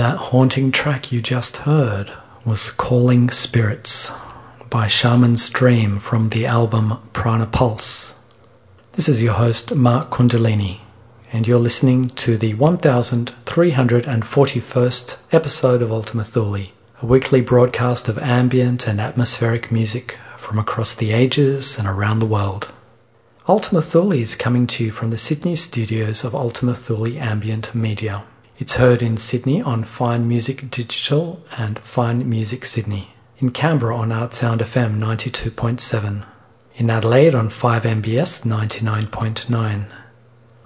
That haunting track you just heard was Calling Spirits by Shaman's Dream from the album Prana Pulse. This is your host, Mark Kundalini, and you're listening to the 1341st episode of Ultima Thule, a weekly broadcast of ambient and atmospheric music from across the ages and around the world. Ultima Thule is coming to you from the Sydney studios of Ultima Thule Ambient Media. It's heard in Sydney on Fine Music Digital and Fine Music Sydney. In Canberra on Art Sound FM 92.7. In Adelaide on 5MBS 99.9.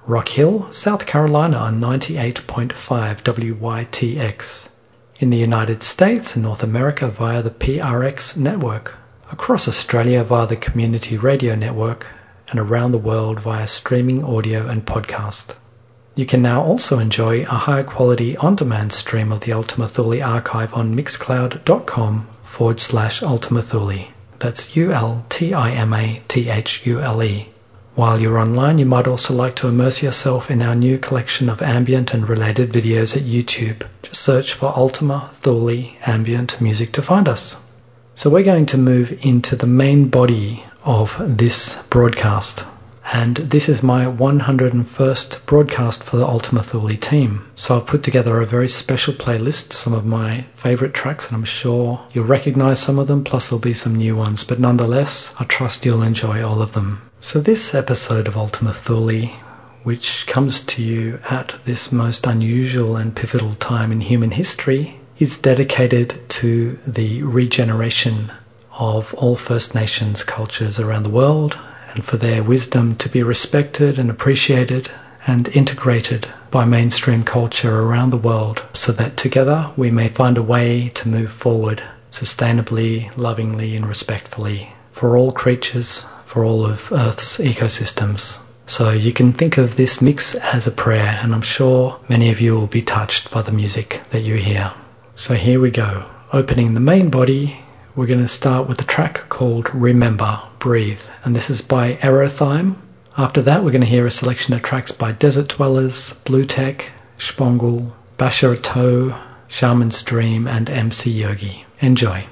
Rock Hill, South Carolina on 98.5 WYTX. In the United States and North America via the PRX network. Across Australia via the Community Radio Network and around the world via streaming audio and podcast. You can now also enjoy a high quality on demand stream of the Ultima Thule archive on mixcloud.com forward slash Ultima Thule. That's U L T I M A T H U L E. While you're online, you might also like to immerse yourself in our new collection of ambient and related videos at YouTube. Just search for Ultima Thule Ambient Music to find us. So we're going to move into the main body of this broadcast and this is my 101st broadcast for the Ultima Thule team. So I've put together a very special playlist, some of my favorite tracks, and I'm sure you'll recognize some of them, plus there'll be some new ones, but nonetheless, I trust you'll enjoy all of them. So this episode of Ultima Thule, which comes to you at this most unusual and pivotal time in human history, is dedicated to the regeneration of all First Nations cultures around the world and for their wisdom to be respected and appreciated and integrated by mainstream culture around the world so that together we may find a way to move forward sustainably, lovingly, and respectfully for all creatures, for all of Earth's ecosystems. So you can think of this mix as a prayer, and I'm sure many of you will be touched by the music that you hear. So here we go. Opening the main body, we're going to start with a track called Remember Breathe, and this is by Aerothyme. After that, we're going to hear a selection of tracks by Desert Dwellers, Blue Tech, Shpongle, Bashar Toe, Shaman's Dream, and MC Yogi. Enjoy.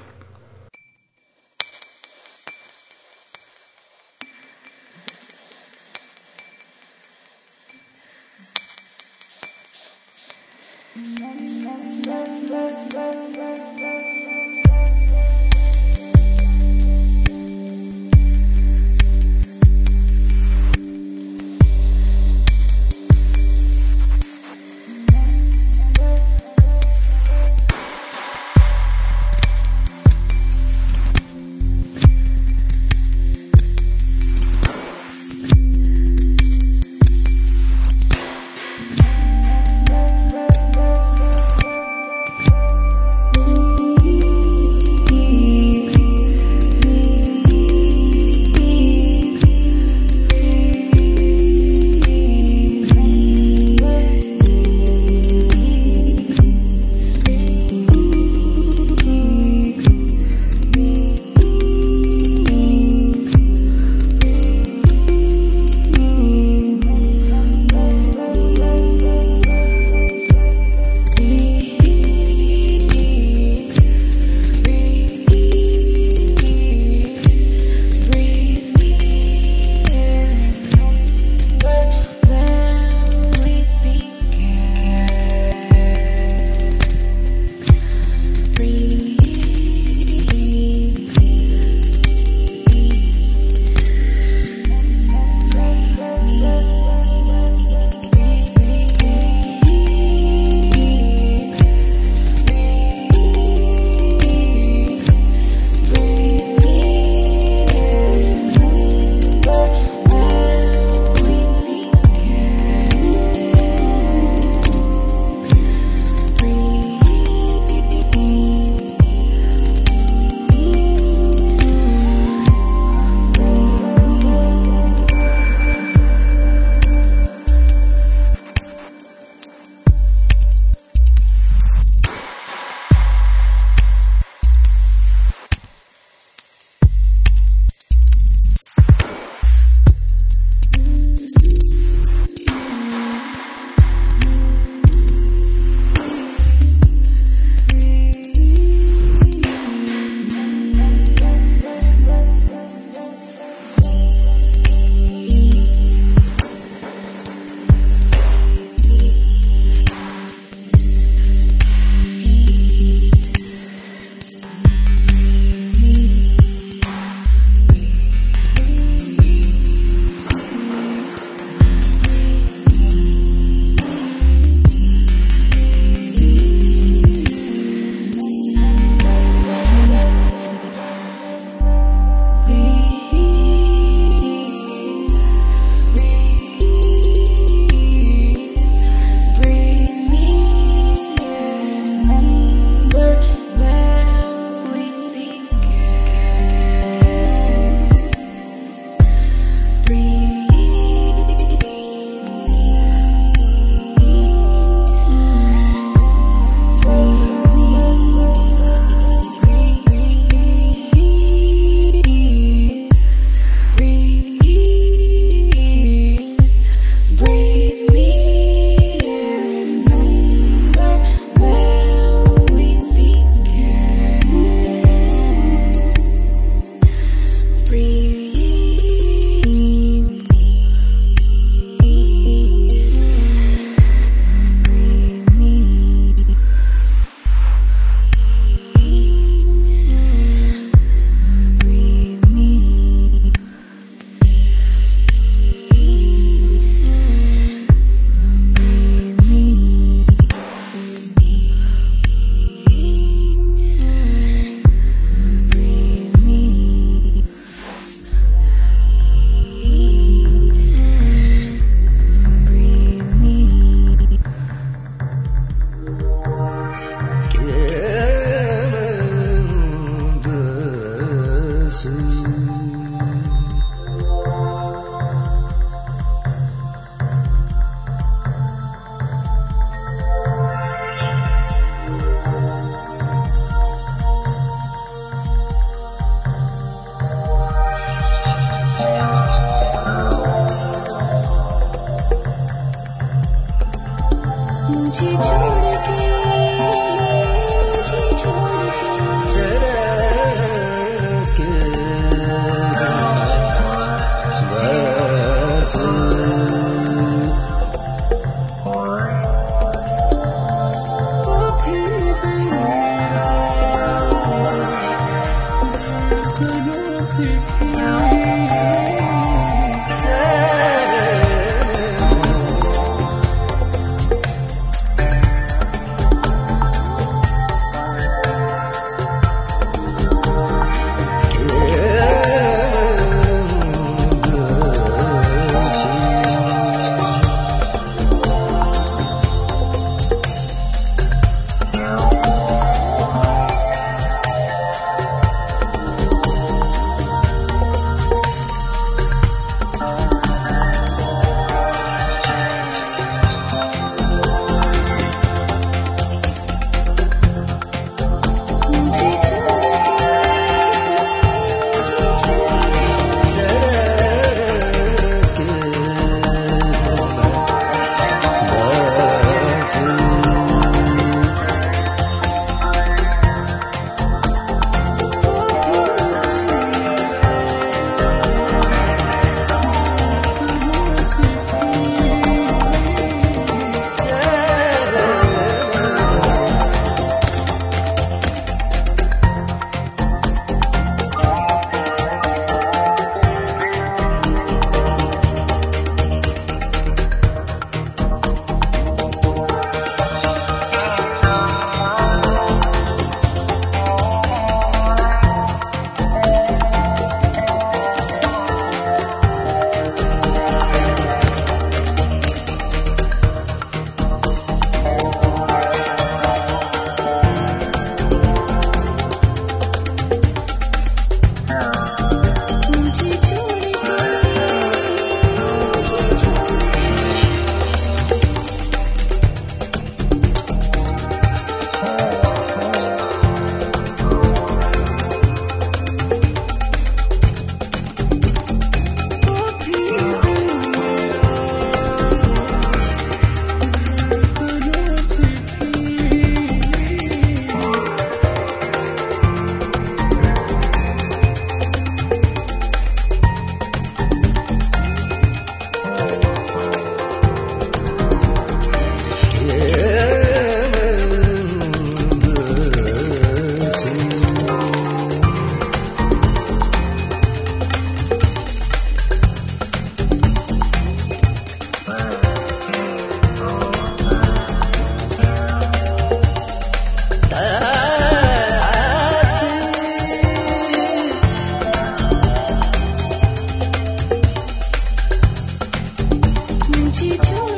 teacher.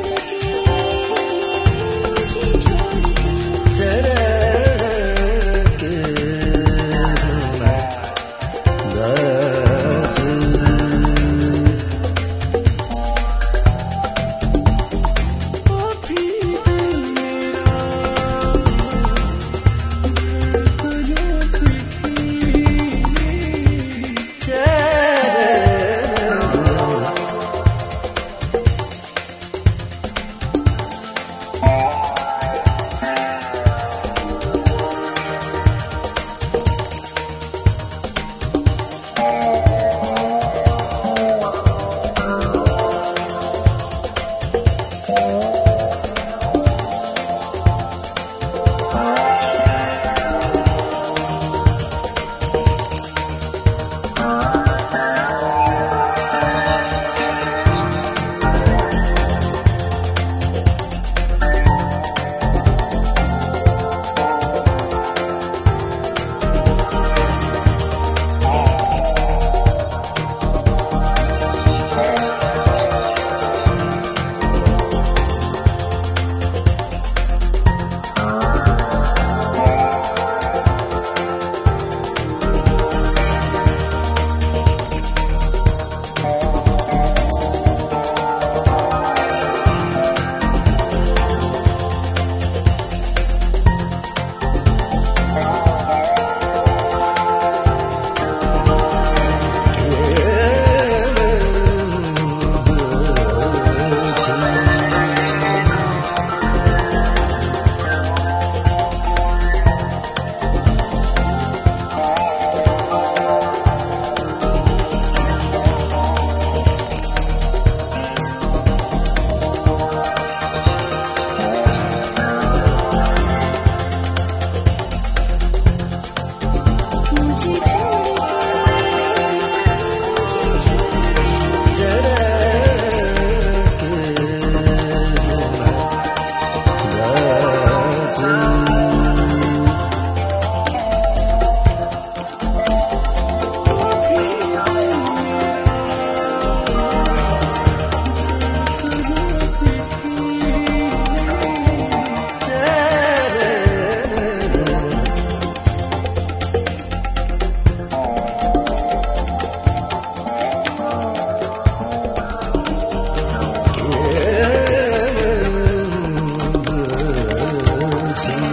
see.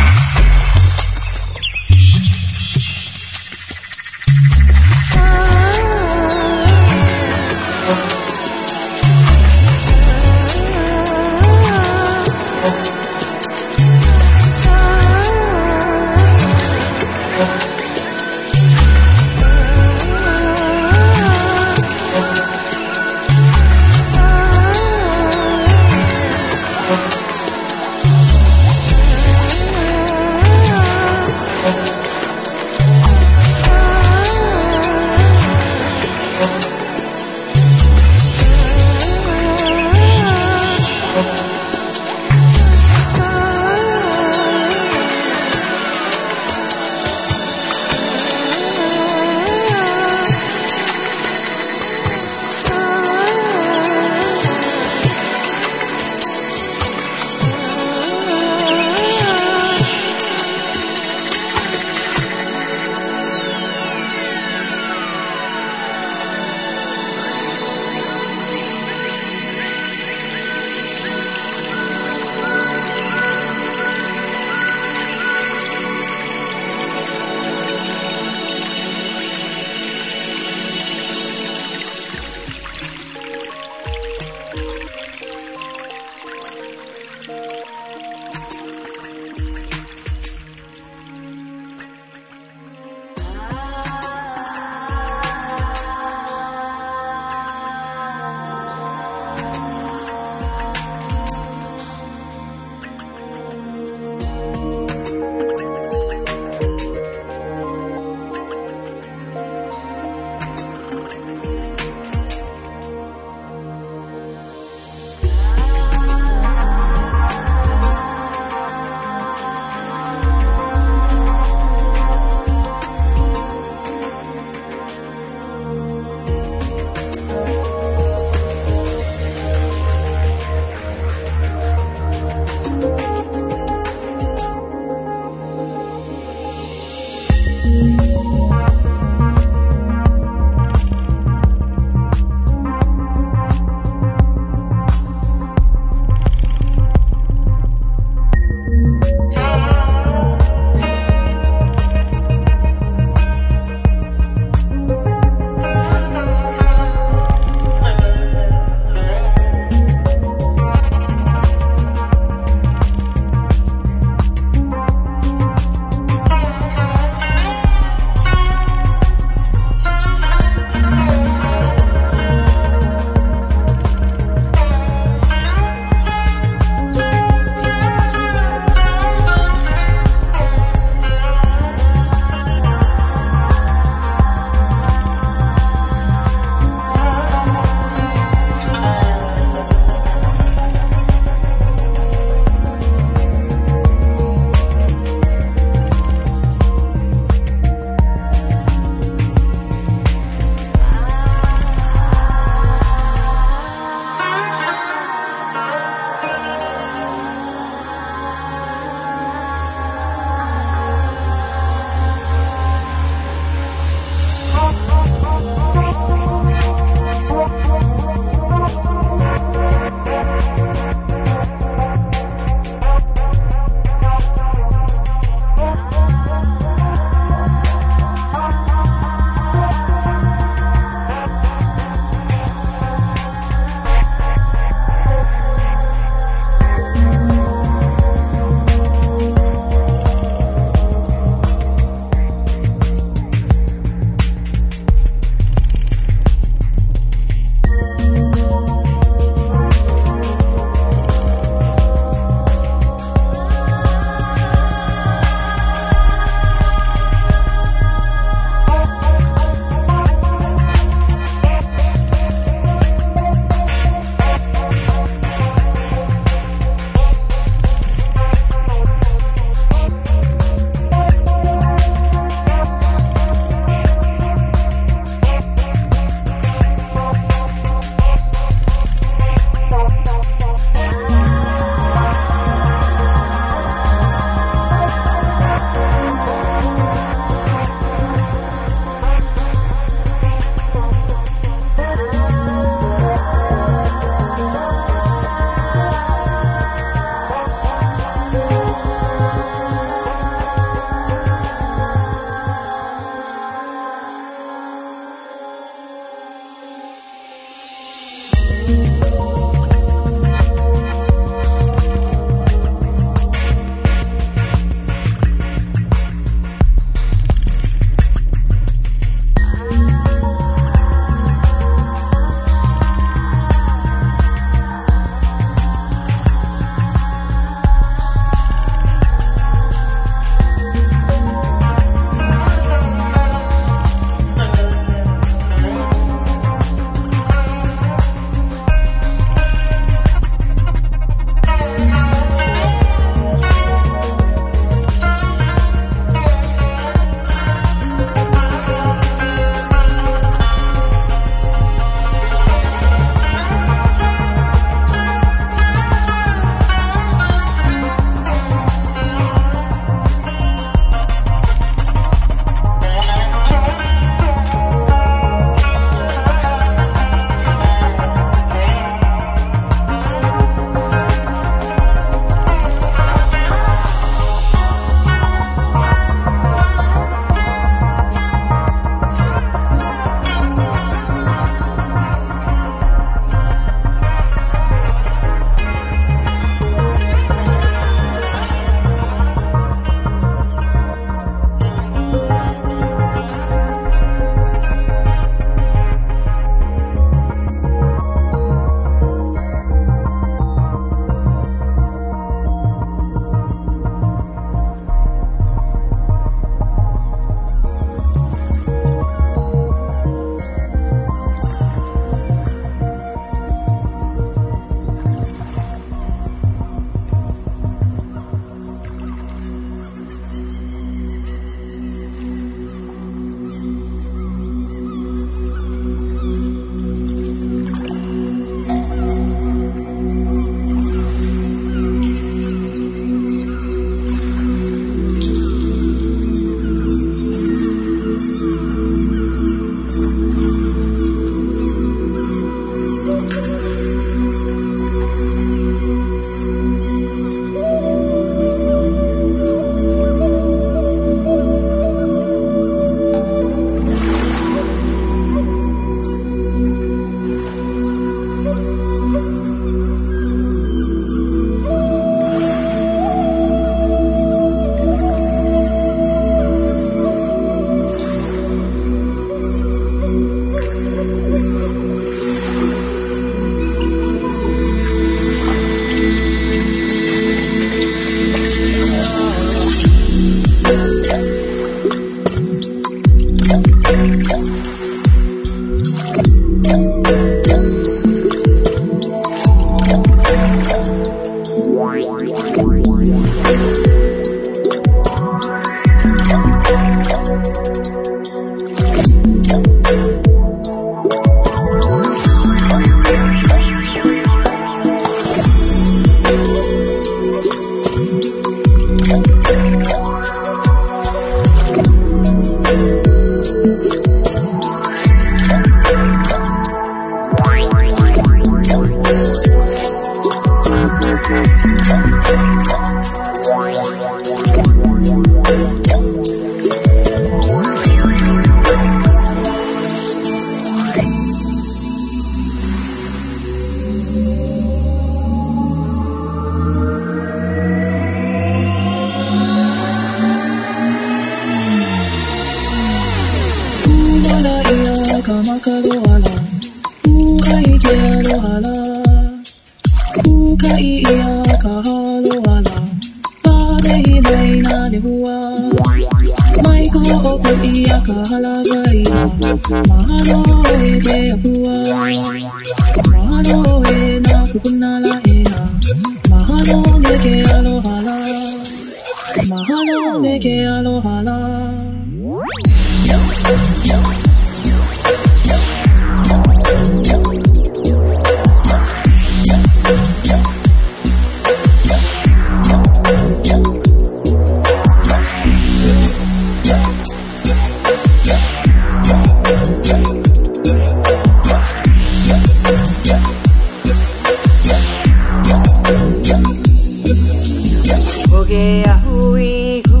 hui hu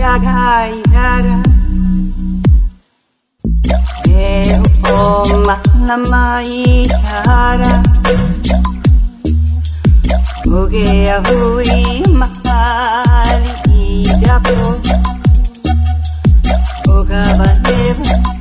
ya gai ya ra me om ma la mai ya ra ga ba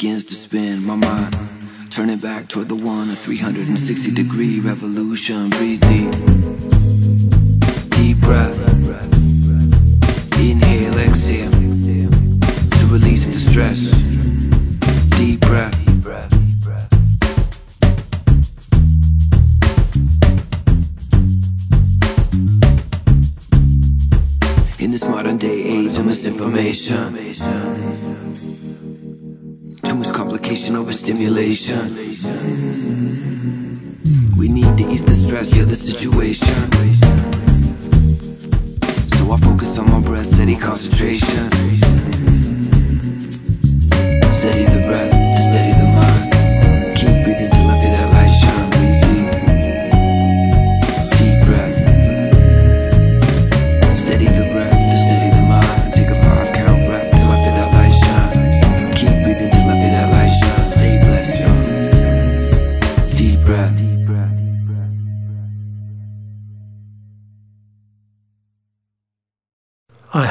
begins to spin. My mind turning back toward the one, a 360 degree revolution.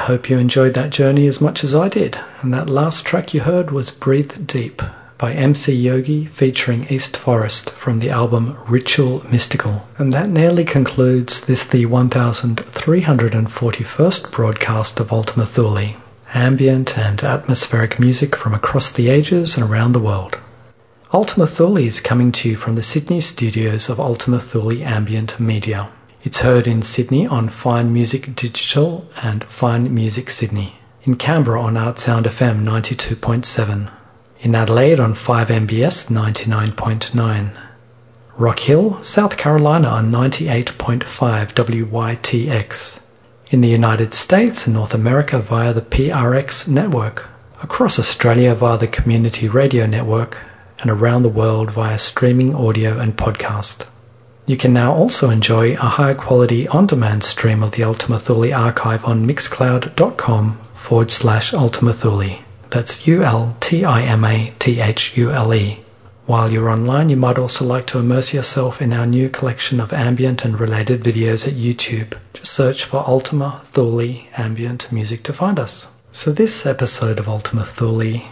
Hope you enjoyed that journey as much as I did. And that last track you heard was Breathe Deep by MC Yogi featuring East Forest from the album Ritual Mystical. And that nearly concludes this the 1341st broadcast of Ultima Thule. Ambient and atmospheric music from across the ages and around the world. Ultima Thule is coming to you from the Sydney studios of Ultima Thule Ambient Media. It's heard in Sydney on Fine Music Digital and Fine Music Sydney. In Canberra on Art Sound FM 92.7. In Adelaide on 5MBS 99.9. Rock Hill, South Carolina on 98.5 WYTX. In the United States and North America via the PRX network. Across Australia via the Community Radio Network. And around the world via streaming audio and podcast. You can now also enjoy a high quality on demand stream of the Ultima Thule archive on mixcloud.com forward slash Ultima Thule. That's U L T I M A T H U L E. While you're online, you might also like to immerse yourself in our new collection of ambient and related videos at YouTube. Just search for Ultima Thule Ambient Music to find us. So, this episode of Ultima Thule,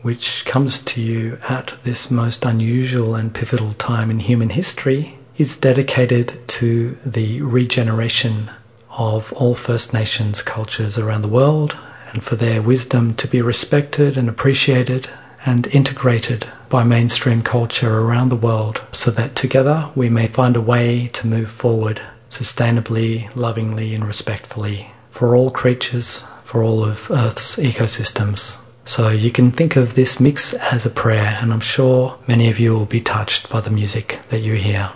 which comes to you at this most unusual and pivotal time in human history, is dedicated to the regeneration of all First Nations cultures around the world and for their wisdom to be respected and appreciated and integrated by mainstream culture around the world so that together we may find a way to move forward sustainably, lovingly, and respectfully for all creatures, for all of Earth's ecosystems. So you can think of this mix as a prayer, and I'm sure many of you will be touched by the music that you hear.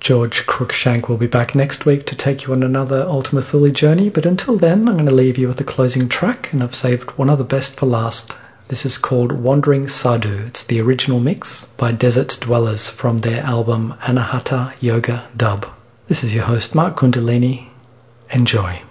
George Cruikshank will be back next week to take you on another Ultima Thule journey, but until then, I'm going to leave you with the closing track, and I've saved one of the best for last. This is called Wandering Sadhu. It's the original mix by Desert Dwellers from their album Anahata Yoga Dub. This is your host, Mark Kundalini. Enjoy.